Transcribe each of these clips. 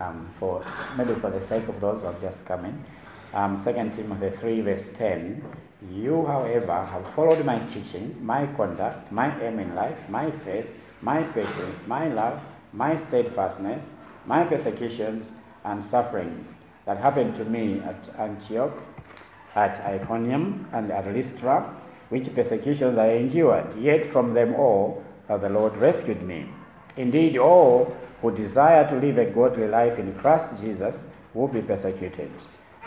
um, for maybe for the sake of those who have just come in. Um, 2 Timothy 3, verse 10. You, however, have followed my teaching, my conduct, my aim in life, my faith, my patience, my love, my steadfastness, my persecutions and sufferings that happened to me at Antioch, at Iconium, and at Lystra, which persecutions I endured. Yet from them all the Lord rescued me. Indeed, all who desire to live a godly life in Christ Jesus will be persecuted,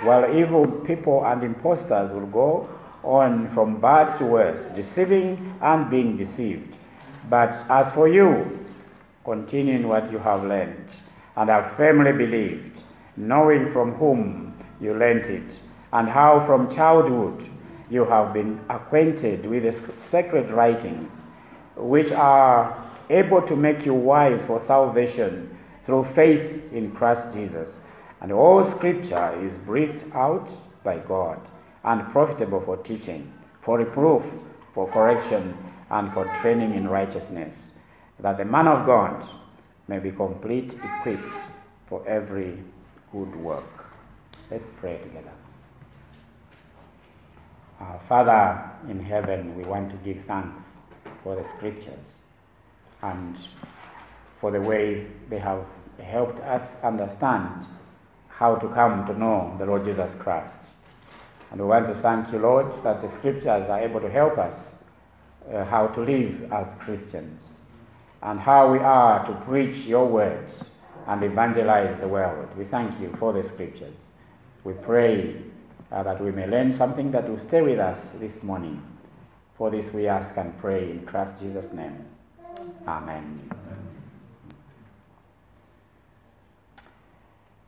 while evil people and impostors will go on from bad to worse, deceiving and being deceived. But as for you, continue in what you have learned and have firmly believed, knowing from whom you learnt it, and how from childhood you have been acquainted with the sacred writings, which are able to make you wise for salvation through faith in Christ Jesus. And all scripture is breathed out by God and profitable for teaching, for reproof, for correction, and for training in righteousness, that the man of God may be complete, equipped for every good work. Let's pray together. Uh, Father in heaven, we want to give thanks for the scriptures and for the way they have helped us understand how to come to know the Lord Jesus Christ. And we want to thank you, Lord, that the scriptures are able to help us uh, how to live as Christians and how we are to preach your words and evangelize the world. We thank you for the scriptures. We pray uh, that we may learn something that will stay with us this morning. For this we ask and pray in Christ Jesus' name. Amen.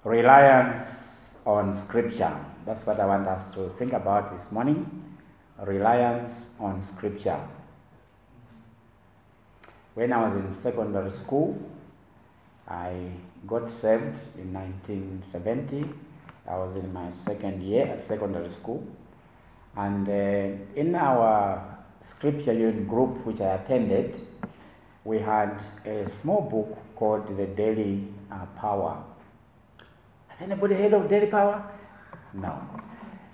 Reliance on Scripture. That's what I want us to think about this morning. Reliance on Scripture. When I was in secondary school, I got saved in 1970. I was in my second year at secondary school. And uh, in our scripture group, which I attended, we had a small book called The Daily uh, Power. Has anybody heard of Daily Power? No.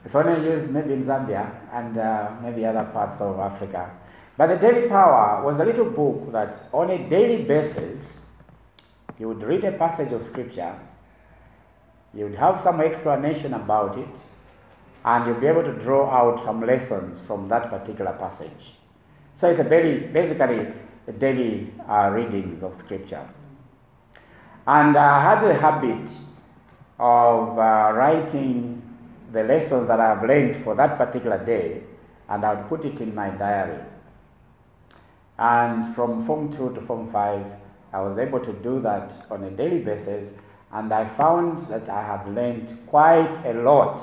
It's only used maybe in Zambia and uh, maybe other parts of Africa. But the Daily Power was a little book that on a daily basis, you would read a passage of scripture, you would have some explanation about it, and you'll be able to draw out some lessons from that particular passage. So it's a very, basically, daily uh, readings of scripture. And I had the habit of uh, writing the lessons that I have learned for that particular day, and I would put it in my diary. And from Form 2 to Form 5, I was able to do that on a daily basis, and I found that I had learned quite a lot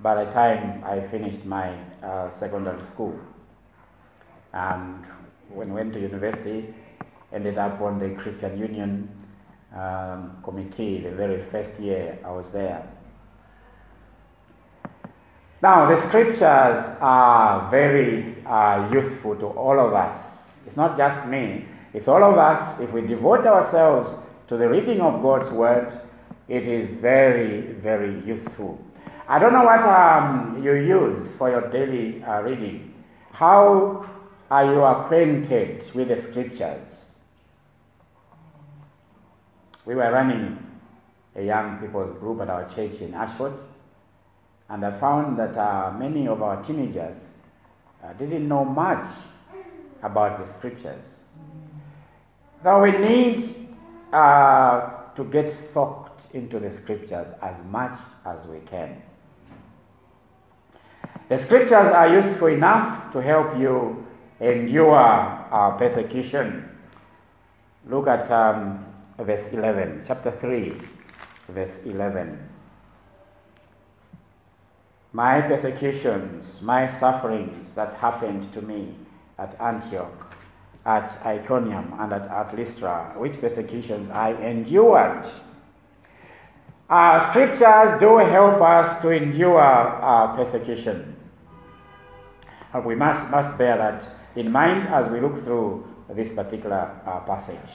by the time I finished my uh, secondary school. And when I went to university, ended up on the Christian Union um, committee the very first year I was there. Now, the scriptures are very uh, useful to all of us. It's not just me, it's all of us. If we devote ourselves to the reading of God's Word, it is very, very useful. I don't know what um, you use for your daily uh, reading. How are you acquainted with the Scriptures? We were running a young people's group at our church in Ashford, and I found that uh, many of our teenagers uh, didn't know much about the scriptures. Now we need uh, to get soaked into the scriptures as much as we can. The scriptures are useful enough to help you endure uh, persecution. Look at um, verse 11, chapter 3, verse 11. My persecutions, my sufferings that happened to me at Antioch, at Iconium, and at, at Lystra, which persecutions I endured. Our scriptures do help us to endure our persecution. And we must, must bear that in mind as we look through this particular uh, passage.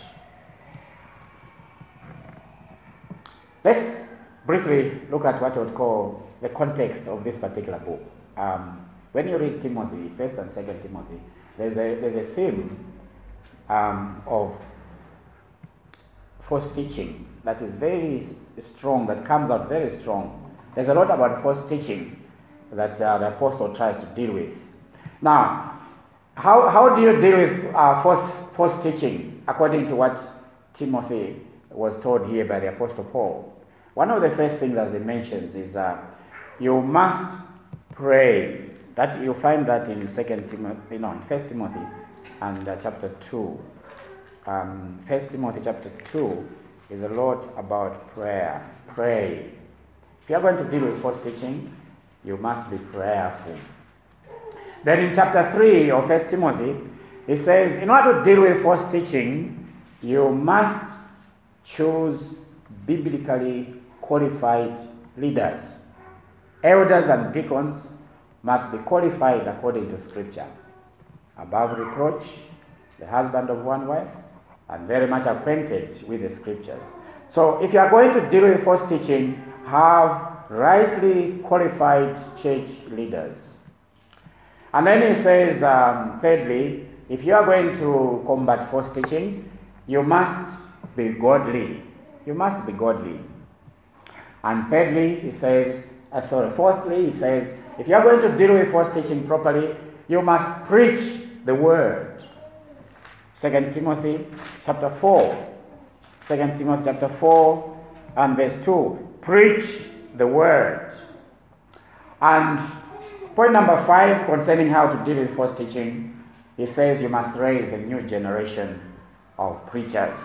Let's briefly look at what I would call the context of this particular book. Um, when you read Timothy, First and Second Timothy, there's a there's a theme um, of false teaching that is very strong, that comes out very strong. There's a lot about false teaching that uh, the apostle tries to deal with. Now, how, how do you deal with uh, false, false teaching according to what Timothy was told here by the apostle Paul? One of the first things that he mentions is uh, you must pray. That you find that in Second Timothy, in First Timothy, and uh, chapter two. Um, First Timothy chapter two is a lot about prayer. Pray. If you are going to deal with false teaching, you must be prayerful. Then in chapter 3 of First Timothy, he says, in order to deal with false teaching, you must choose biblically qualified leaders. Elders and deacons must be qualified according to Scripture. Above reproach, the husband of one wife, and very much acquainted with the Scriptures. So if you are going to deal with false teaching, have rightly qualified church leaders. And then he says, um, thirdly, if you are going to combat false teaching, you must be godly. You must be godly. And thirdly, he says, uh, sorry, fourthly, he says, if you are going to deal with false teaching properly, you must preach the word. Second Timothy chapter 4. 2 Timothy chapter 4 and verse 2. Preach the word. And point number five concerning how to deal with false teaching, he says you must raise a new generation of preachers.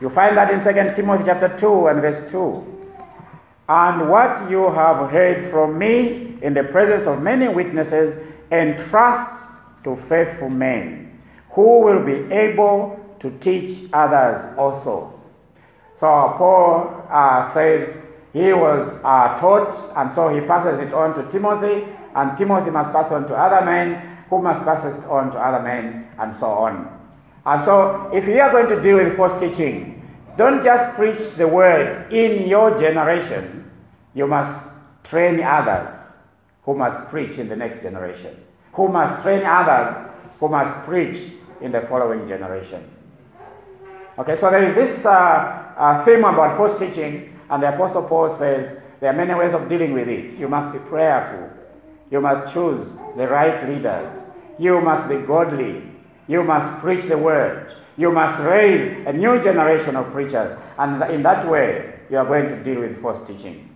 You find that in 2 Timothy chapter 2 and verse 2. And what you have heard from me in the presence of many witnesses, entrust to faithful men who will be able to teach others also. So Paul uh, says he was uh, taught, and so he passes it on to Timothy, and Timothy must pass on to other men, who must pass it on to other men, and so on. And so, if you are going to deal with false teaching, don't just preach the word in your generation, you must train others who must preach in the next generation, who must train others who must preach in the following generation. Okay, so there is this uh, uh, theme about false teaching and the Apostle Paul says there are many ways of dealing with this. You must be prayerful. You must choose the right leaders. You must be godly. You must preach the word. You must raise a new generation of preachers. And in that way, you are going to deal with false teaching.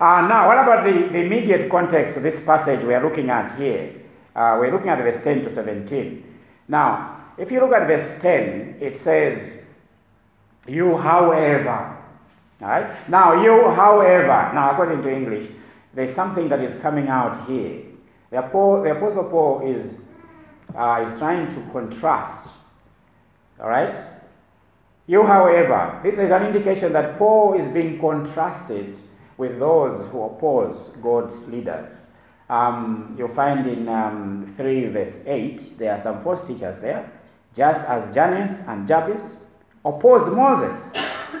Uh, now, what about the, the immediate context of this passage we are looking at here? Uh, we're looking at verse 10 to 17. Now, if you look at verse 10, it says, you, however. Right? Now, you, however. Now, according to English, there's something that is coming out here. The, the Apostle Paul is, uh, is trying to contrast. All right? You, however, this is an indication that Paul is being contrasted with those who oppose God's leaders. Um, you'll find in um, 3 verse 8, there are some false teachers there, just as Jannes and Jambres opposed Moses.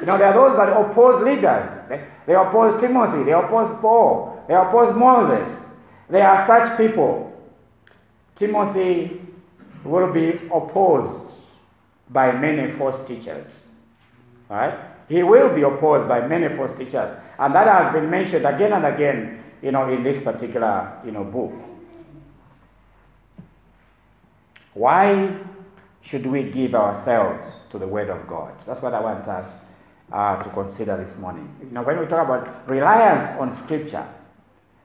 You know, there are those that oppose leaders. They, they oppose Timothy, they oppose Paul, they oppose Moses. There are such people. Timothy will be opposed by many false teachers. Right? He will be opposed by many false teachers. And that has been mentioned again and again, you know, in this particular, you know, book. Why should we give ourselves to the Word of God? That's what I want us uh, to consider this morning. You know, when we talk about reliance on Scripture,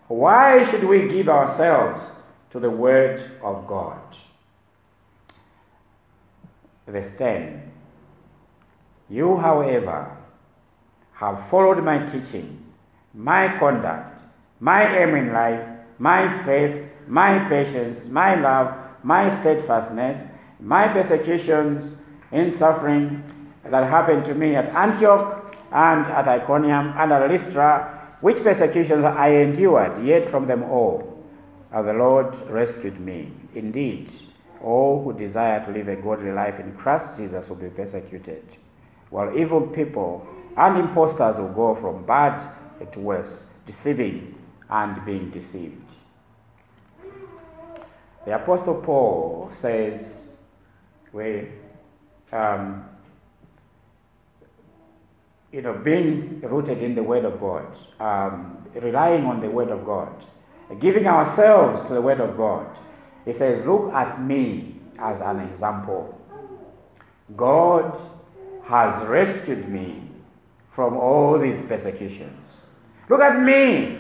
why should we give ourselves to the Word of God? Verse 10 You, however, have followed my teaching, my conduct, my aim in life, my faith, my patience, my love, my steadfastness my persecutions in suffering that happened to me at Antioch and at Iconium and at Lystra, which persecutions I endured, yet from them all the Lord rescued me. Indeed, all who desire to live a godly life in Christ Jesus will be persecuted, while evil people And impostors will go from bad to worse, deceiving and being deceived. The Apostle Paul says, we, um, you know, being rooted in the Word of God, um, relying on the Word of God, giving ourselves to the Word of God. He says, Look at me as an example. God has rescued me from all these persecutions. Look at me.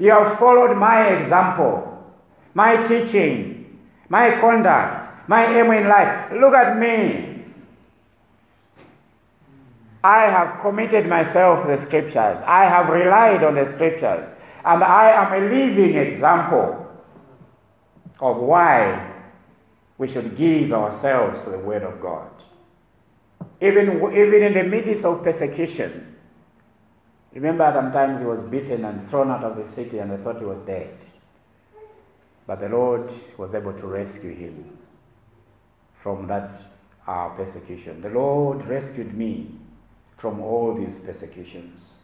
You have followed my example, my teaching, my conduct, my aim in life. Look at me. I have committed myself to the scriptures. I have relied on the scriptures. And I am a living example of why we should give ourselves to the Word of God. Even, even in the midst of persecution, remember sometimes he was beaten and thrown out of the city and they thought he was dead. But the Lord was able to rescue him from that uh, persecution. The Lord rescued me from all these persecutions.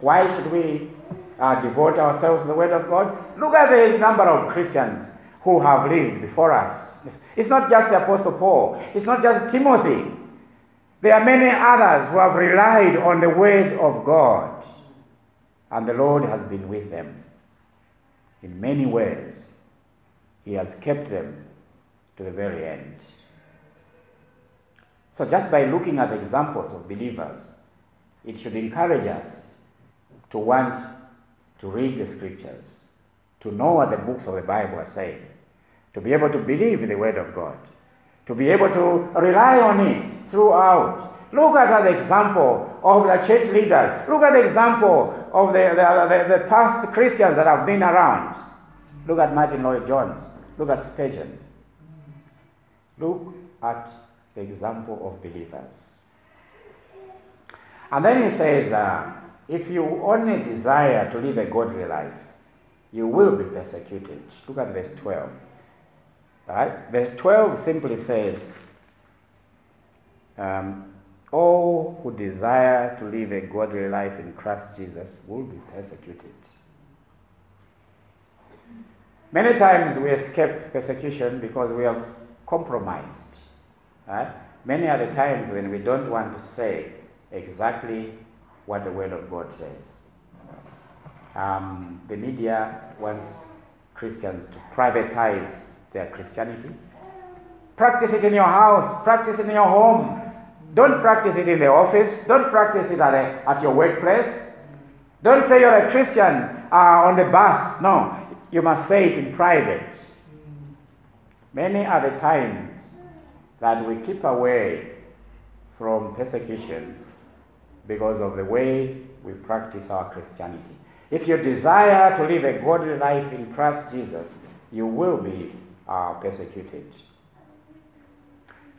Why should we uh, devote ourselves to the Word of God? Look at the number of Christians who have lived before us. It's not just the Apostle Paul, it's not just Timothy. There are many others who have relied on the Word of God, and the Lord has been with them in many ways. He has kept them to the very end. So, just by looking at the examples of believers, it should encourage us to want to read the scriptures, to know what the books of the Bible are saying, to be able to believe the Word of God, to be able to rely on it throughout. Look at the example of the church leaders. Look at the example of the, the, the, the past Christians that have been around. Look at Martyn Lloyd-Jones. Look at Spurgeon. Look at the example of believers. And then he says, uh, if you only desire to live a godly life, you will be persecuted. Look at verse 12. All right? Verse 12 simply says, um, All who desire to live a godly life in Christ Jesus will be persecuted. Many times we escape persecution because we have compromised. Right? Many are the times when we don't want to say exactly what the Word of God says. Um, the media wants Christians to privatize their Christianity. Practice it in your house, practice it in your home. Don't practice it in the office, don't practice it at, a, at your workplace. Don't say you're a Christian uh, on the bus. No, you must say it in private. Many are the times that we keep away from persecution because of the way we practice our Christianity. If you desire to live a godly life in Christ Jesus, you will be uh, persecuted.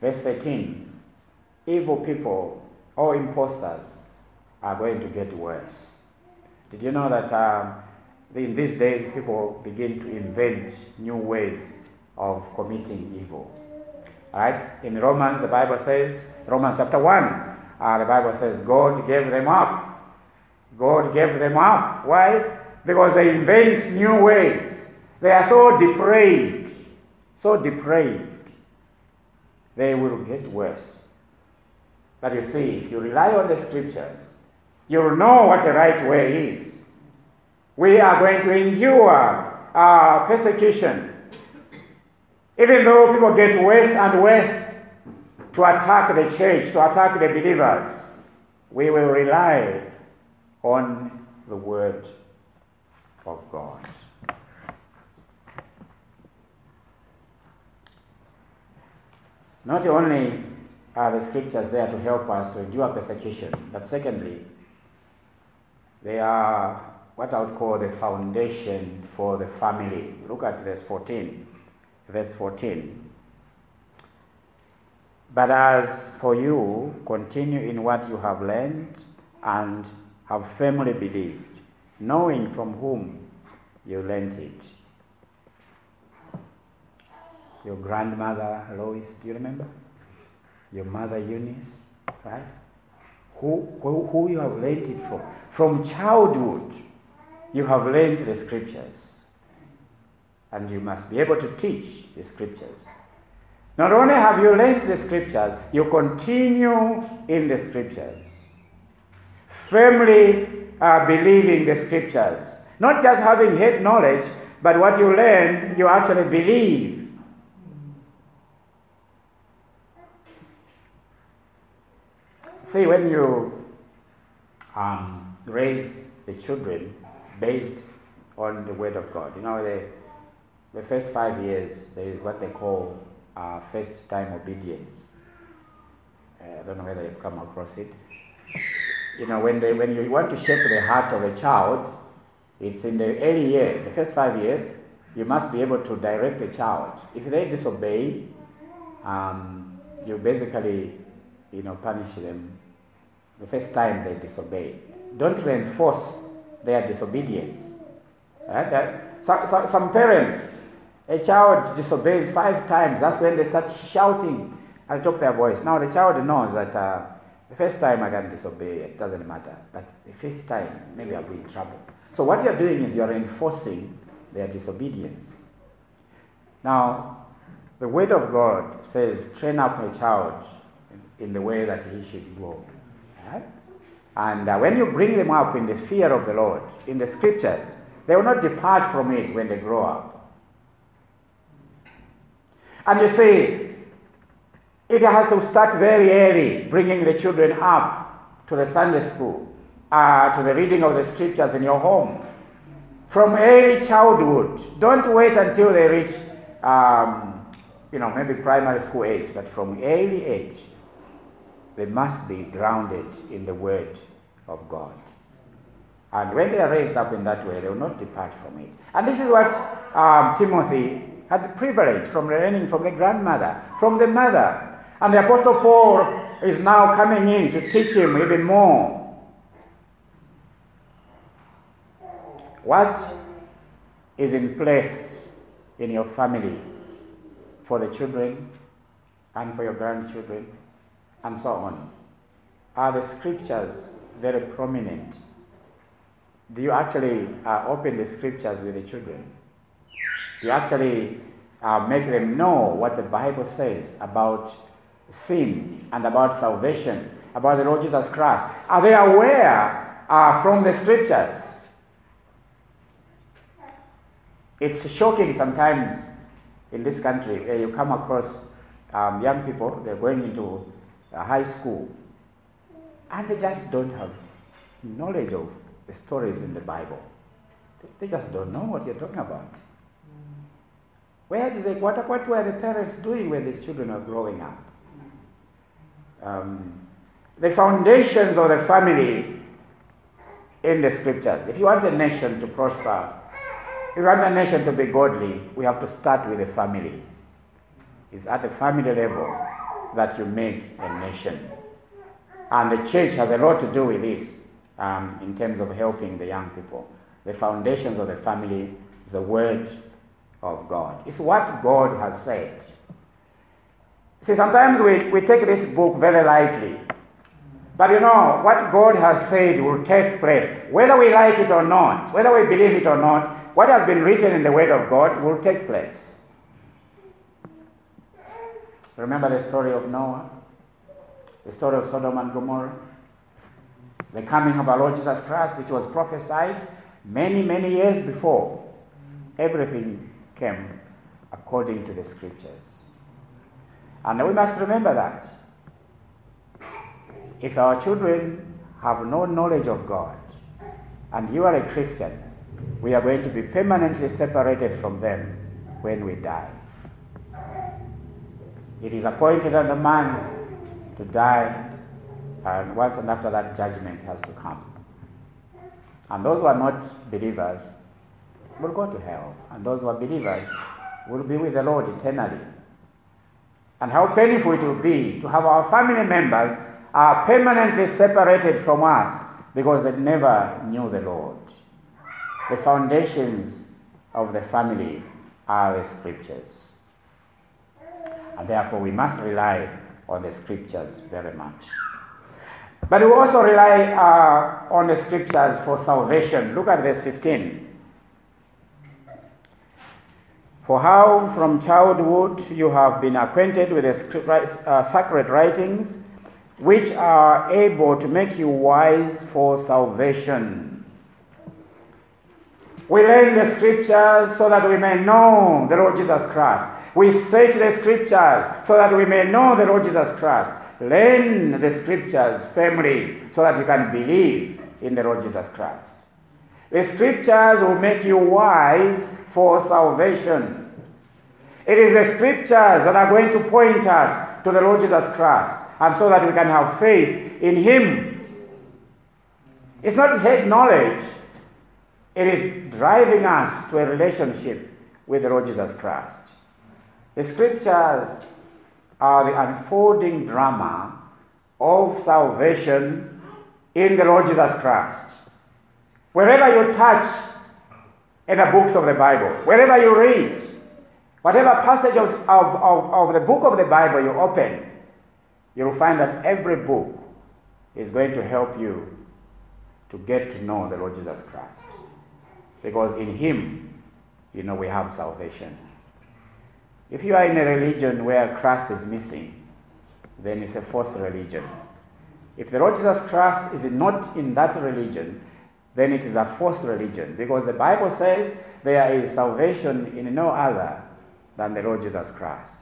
Verse 13 Evil people or impostors are going to get worse. Did you know that um, in these days people begin to invent new ways of committing evil? Right? In Romans, the Bible says, Romans chapter 1, uh, the Bible says God gave them up. God gave them up. Why? Because they invent new ways. They are so depraved, so depraved. They will get worse. But you see, if you rely on the scriptures, you'll know what the right way is. We are going to endure uh, persecution. Even though people get worse and worse, to attack the church, to attack the believers, we will rely on the Word of God. Not only are the scriptures there to help us to endure persecution, but secondly, they are what I would call the foundation for the family. Look at verse 14. Verse 14. But as for you, continue in what you have learned and have firmly believed, knowing from whom you learned it. Your grandmother Lois, do you remember? Your mother Eunice, right? who, who, who you have learned it from. From childhood, you have learned the scriptures. And you must be able to teach the scriptures. Not only have you learned the scriptures, you continue in the scriptures. Firmly uh, believing the scriptures. Not just having head knowledge, but what you learn, you actually believe. See, when you um, raise the children based on the Word of God, you know, the, the first five years, there is what they call uh, first time obedience. Uh, I don't know whether you've come across it. You know, when, they, when you want to shape the heart of a child, it's in the early years, the first five years, you must be able to direct the child. If they disobey, um, you basically, you know, punish them the first time they disobey. Don't reinforce their disobedience. Right? That, some, some, some parents, a child disobeys five times, that's when they start shouting and top their voice. Now the child knows that uh, the first time I can disobey, it doesn't matter. But the fifth time, maybe I'll be in trouble. So what you're doing is you're enforcing their disobedience. Now, the Word of God says, train up a child in the way that he should go. Right? And uh, when you bring them up in the fear of the Lord, in the scriptures, they will not depart from it when they grow up. And you see, if it has to start very early, bringing the children up to the Sunday school, uh, to the reading of the scriptures in your home. From early childhood, don't wait until they reach, um, you know, maybe primary school age, but from early age, they must be grounded in the Word of God. And when they are raised up in that way, they will not depart from it. And this is what um, Timothy had the privilege from learning from the grandmother, from the mother. And the Apostle Paul is now coming in to teach him even more. What is in place in your family for the children and for your grandchildren and so on? Are the scriptures very prominent? Do you actually uh, open the scriptures with the children? You actually uh, make them know what the Bible says about sin and about salvation, about the Lord Jesus Christ? Are they aware uh, from the scriptures? It's shocking sometimes in this country where you come across um, young people, they're going into high school, and they just don't have knowledge of the stories in the Bible. They just don't know what you're talking about. Where did they, what, what were the parents doing when these children are growing up? Um, the foundations of the family in the scriptures. If you want a nation to prosper, if you want a nation to be godly, we have to start with the family. It's at the family level that you make a nation. And the church has a lot to do with this um, in terms of helping the young people. The foundations of the family, the word of God. It's what God has said. See, sometimes we, we take this book very lightly. But you know, what God has said will take place. Whether we like it or not, whether we believe it or not, what has been written in the Word of God will take place. Remember the story of Noah? The story of Sodom and Gomorrah? The coming of our Lord Jesus Christ, which was prophesied many, many years before. Everything came according to the scriptures. And we must remember that. If our children have no knowledge of God, and you are a Christian, we are going to be permanently separated from them when we die. It is appointed unto man to die, and once and after that, judgment has to come. And those who are not believers will go to hell, and those who are believers will be with the Lord eternally. And how painful it will be to have our family members are permanently separated from us because they never knew the Lord. The foundations of the family are the scriptures. And therefore, we must rely on the scriptures very much. But we also rely uh, on the scriptures for salvation. Look at verse 15. For how from childhood you have been acquainted with the uh, sacred writings, which are able to make you wise for salvation. We learn the scriptures so that we may know the Lord Jesus Christ. We search the scriptures so that we may know the Lord Jesus Christ. Learn the scriptures firmly so that you can believe in the Lord Jesus Christ. The scriptures will make you wise for salvation. It is the scriptures that are going to point us to the Lord Jesus Christ and so that we can have faith in Him. It's not head knowledge, it is driving us to a relationship with the Lord Jesus Christ. The scriptures are the unfolding drama of salvation in the Lord Jesus Christ. Wherever you touch in the books of the Bible, wherever you read, whatever passage of, of, of, the book of the Bible you open, you'll find that every book is going to help you to get to know the Lord Jesus Christ. Because in Him, you know, we have salvation. If you are in a religion where Christ is missing, then it's a false religion. If the Lord Jesus Christ is not in that religion, then it is a false religion because the Bible says there is salvation in no other than the Lord Jesus Christ.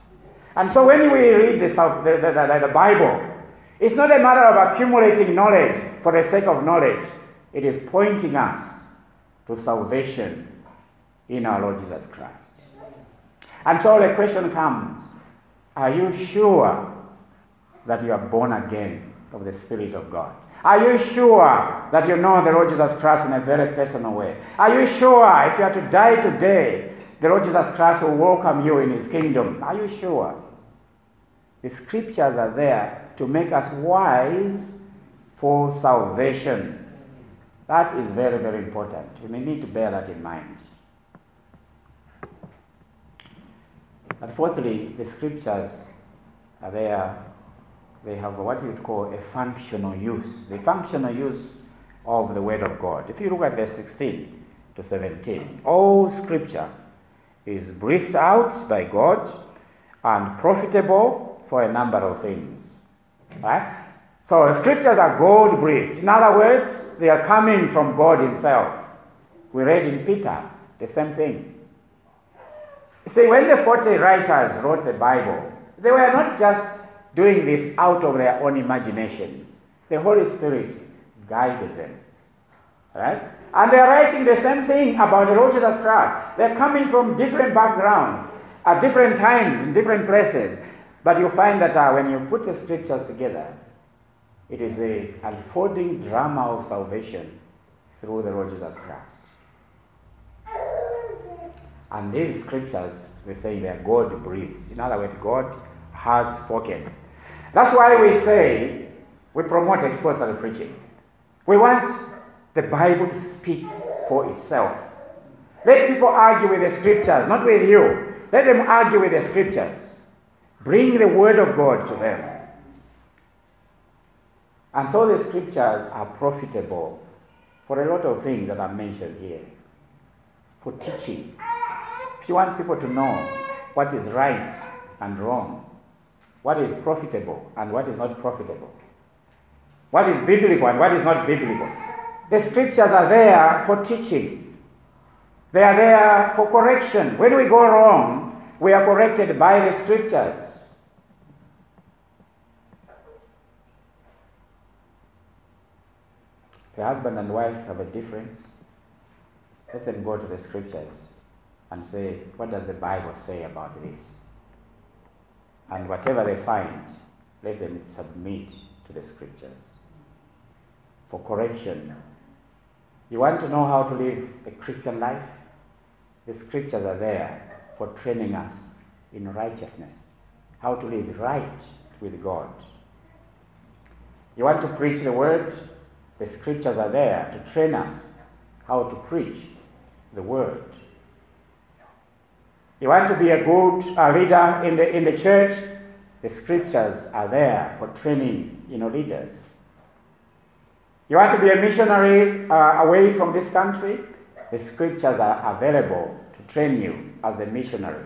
And so when we read the, the, the, the, Bible, it's not a matter of accumulating knowledge for the sake of knowledge, it is pointing us to salvation in our Lord Jesus Christ. And so the question comes Are you sure that you are born again of the Spirit of God? Are you sure that you know the Lord Jesus Christ in a very personal way? Are you sure if you are to die today, the Lord Jesus Christ will welcome you in his kingdom? Are you sure? The scriptures are there to make us wise for salvation. That is very, very important. We need to bear that in mind. But fourthly, the scriptures are there, they have what you would call a functional use. The functional use of the Word of God. If you look at verse 16 to 17, all scripture is breathed out by God and profitable for a number of things. Right? So scriptures are God breathed. In other words, they are coming from God Himself. We read in Peter the same thing. See, when the 40 writers wrote the Bible, they were not just doing this out of their own imagination. The Holy Spirit guided them. Right? And they're writing the same thing about the Lord Jesus Christ. They're coming from different backgrounds, at different times, in different places. But you find that uh, when you put the scriptures together, it is the unfolding drama of salvation through the Lord Jesus Christ. And these scriptures, we say are God breathed. In other words, God has spoken. That's why we say we promote expository preaching. We want the Bible to speak for itself. Let people argue with the scriptures, not with you. Let them argue with the scriptures. Bring the word of God to them. And so the scriptures are profitable for a lot of things that are mentioned here. For teaching, if you want people to know what is right and wrong, what is profitable and what is not profitable, what is biblical and what is not biblical, the scriptures are there for teaching. They are there for correction. When we go wrong, we are corrected by the scriptures. The husband and wife have a difference. Let them go to the scriptures and say, what does the Bible say about this? And whatever they find, let them submit to the scriptures for correction. You want to know how to live a Christian life? The scriptures are there for training us in righteousness, how to live right with God. You want to preach the word? The scriptures are there to train us how to preach the word. You want to be a good uh, leader in the, in the church? The scriptures are there for training you know, leaders. You want to be a missionary uh, away from this country? The scriptures are available to train you as a missionary.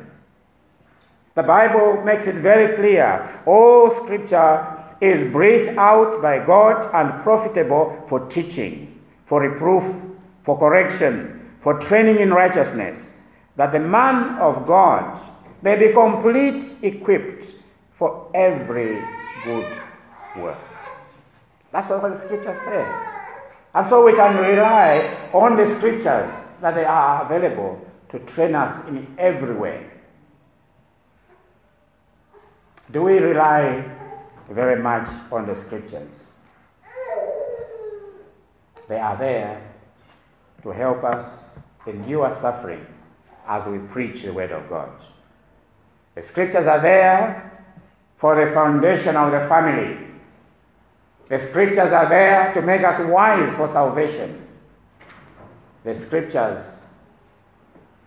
The Bible makes it very clear all scripture is breathed out by God and profitable for teaching, for reproof, for correction, for training in righteousness, that the man of God may be complete, equipped for every good work. That's what the scriptures say. And so we can rely on the scriptures that they are available to train us in every way. Do we rely very much on the scriptures? They are there to help us endure suffering as we preach the Word of God. The scriptures are there for the foundation of the family. The scriptures are there to make us wise for salvation. The scriptures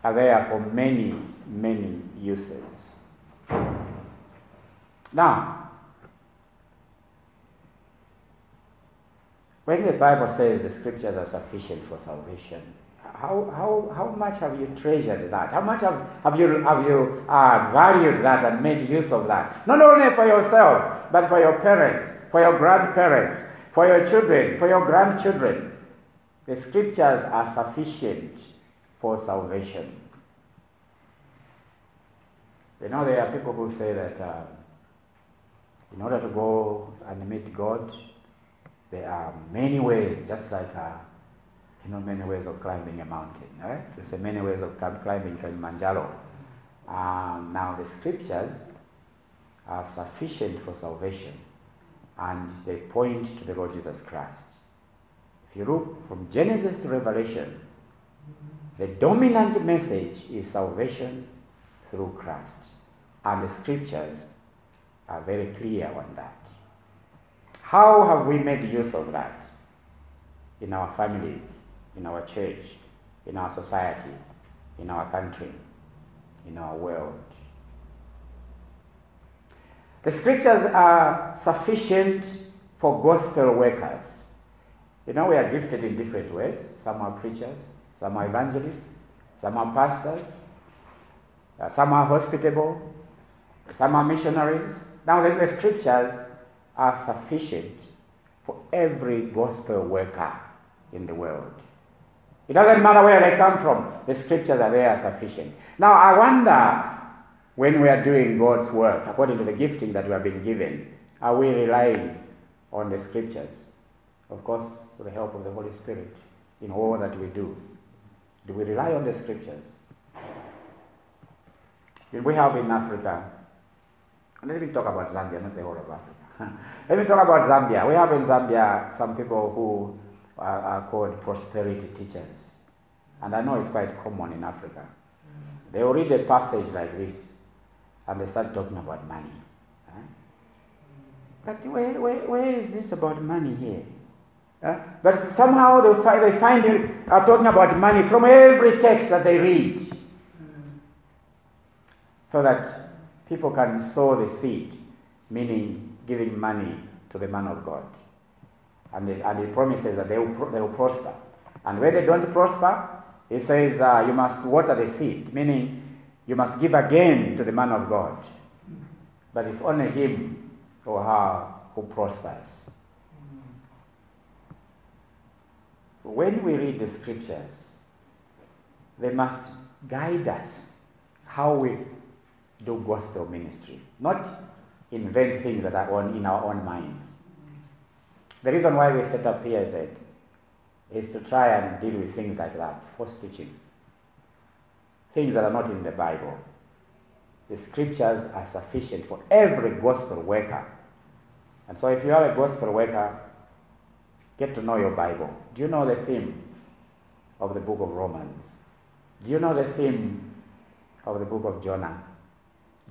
are there for many, many uses. Now, when the Bible says the scriptures are sufficient for salvation, how, how, how much have you treasured that? How much have, have you, have you uh, valued that and made use of that? Not only for yourself, but for your parents, for your grandparents, for your children, for your grandchildren. The scriptures are sufficient for salvation. You know, there are people who say that uh, in order to go and meet God, there are many ways, just like uh, you know, many ways of climbing a mountain, right? There's many ways of climbing Kilimanjaro. Um, now, the scriptures are sufficient for salvation, and they point to the Lord Jesus Christ. If you look from Genesis to Revelation, the dominant message is salvation through Christ, and the scriptures are very clear on that. How have we made use of that in our families, in our church, in our society, in our country, in our world? The scriptures are sufficient for gospel workers. You know, we are gifted in different ways. Some are preachers, some are evangelists, some are pastors, uh, some are hospitable, some are missionaries, now, the, the scriptures are sufficient for every gospel worker in the world. It doesn't matter where they come from, the scriptures are there sufficient. Now, I wonder when we are doing God's work, according to the gifting that we have been given, are we relying on the scriptures? Of course, with the help of the Holy Spirit in all that we do. Do we rely on the scriptures? We have in Africa let me talk about Zambia, not the whole of Africa. Let me talk about Zambia. We have in Zambia some people who are, called prosperity teachers. And I know it's quite common in Africa. They will read a passage like this and they start talking about money. But where, where, where is this about money here? But somehow they find, they find you are talking about money from every text that they read. So that people can sow the seed, meaning giving money to the man of God. And, and he promises that they will, they will prosper. And when they don't prosper, he says uh, you must water the seed, meaning you must give again to the man of God. But it's only him or her who prospers. When we read the scriptures, they must guide us how we do gospel ministry, not invent things that are on, in our own minds. The reason why we set up PSZ is to try and deal with things like that, false teaching, things that are not in the Bible. The scriptures are sufficient for every gospel worker. And so if you are a gospel worker, get to know your Bible. Do you know the theme of the book of Romans? Do you know the theme of the book of Jonah?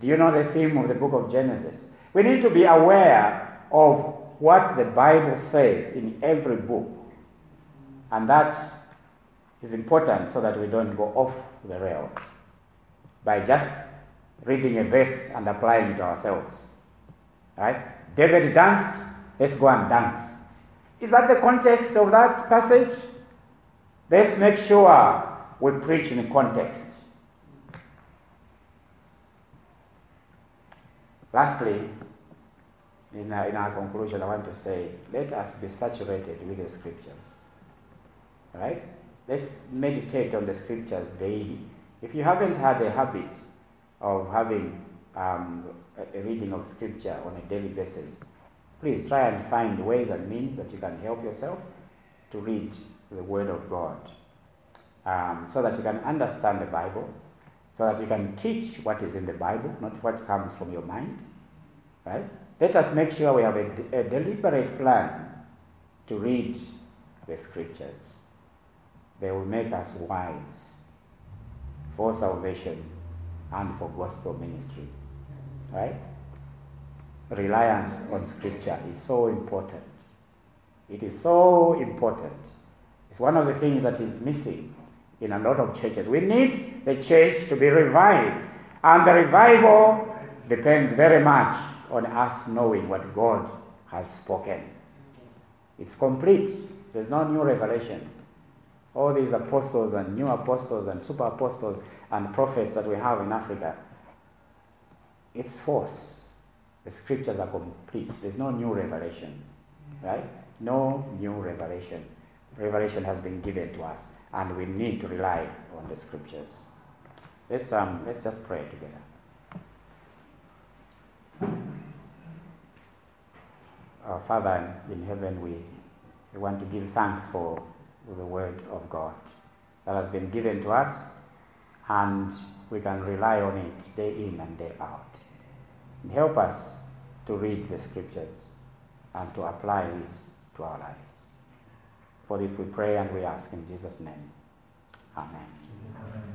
Do you know the theme of the book of Genesis? We need to be aware of what the Bible says in every book. And that is important so that we don't go off the rails by just reading a verse and applying it ourselves. Right? David danced, let's go and dance. Is that the context of that passage? Let's make sure we preach in context. Lastly, in our, in our conclusion, I want to say let us be saturated with the scriptures. Right? Let's meditate on the scriptures daily. If you haven't had a habit of having um, a reading of scripture on a daily basis, please try and find ways and means that you can help yourself to read the Word of God um, so that you can understand the Bible, so that you can teach what is in the Bible, not what comes from your mind. Right? Let us make sure we have a, a deliberate plan to read the scriptures. They will make us wise for salvation and for gospel ministry. Right? Reliance on scripture is so important. It is so important. It's one of the things that is missing in a lot of churches. We need the church to be revived. And the revival depends very much on us knowing what God has spoken. It's complete. There's no new revelation. All these apostles and new apostles and super apostles and prophets that we have in Africa, it's false. The scriptures are complete. There's no new revelation. Right? No new revelation. Revelation has been given to us, and we need to rely on the scriptures. Let's, um, let's just pray together. Our Father in heaven, we, we want to give thanks for the word of God that has been given to us, and we can rely on it day in and day out. And help us to read the scriptures and to apply this to our lives. For this we pray and we ask in Jesus' name. Amen.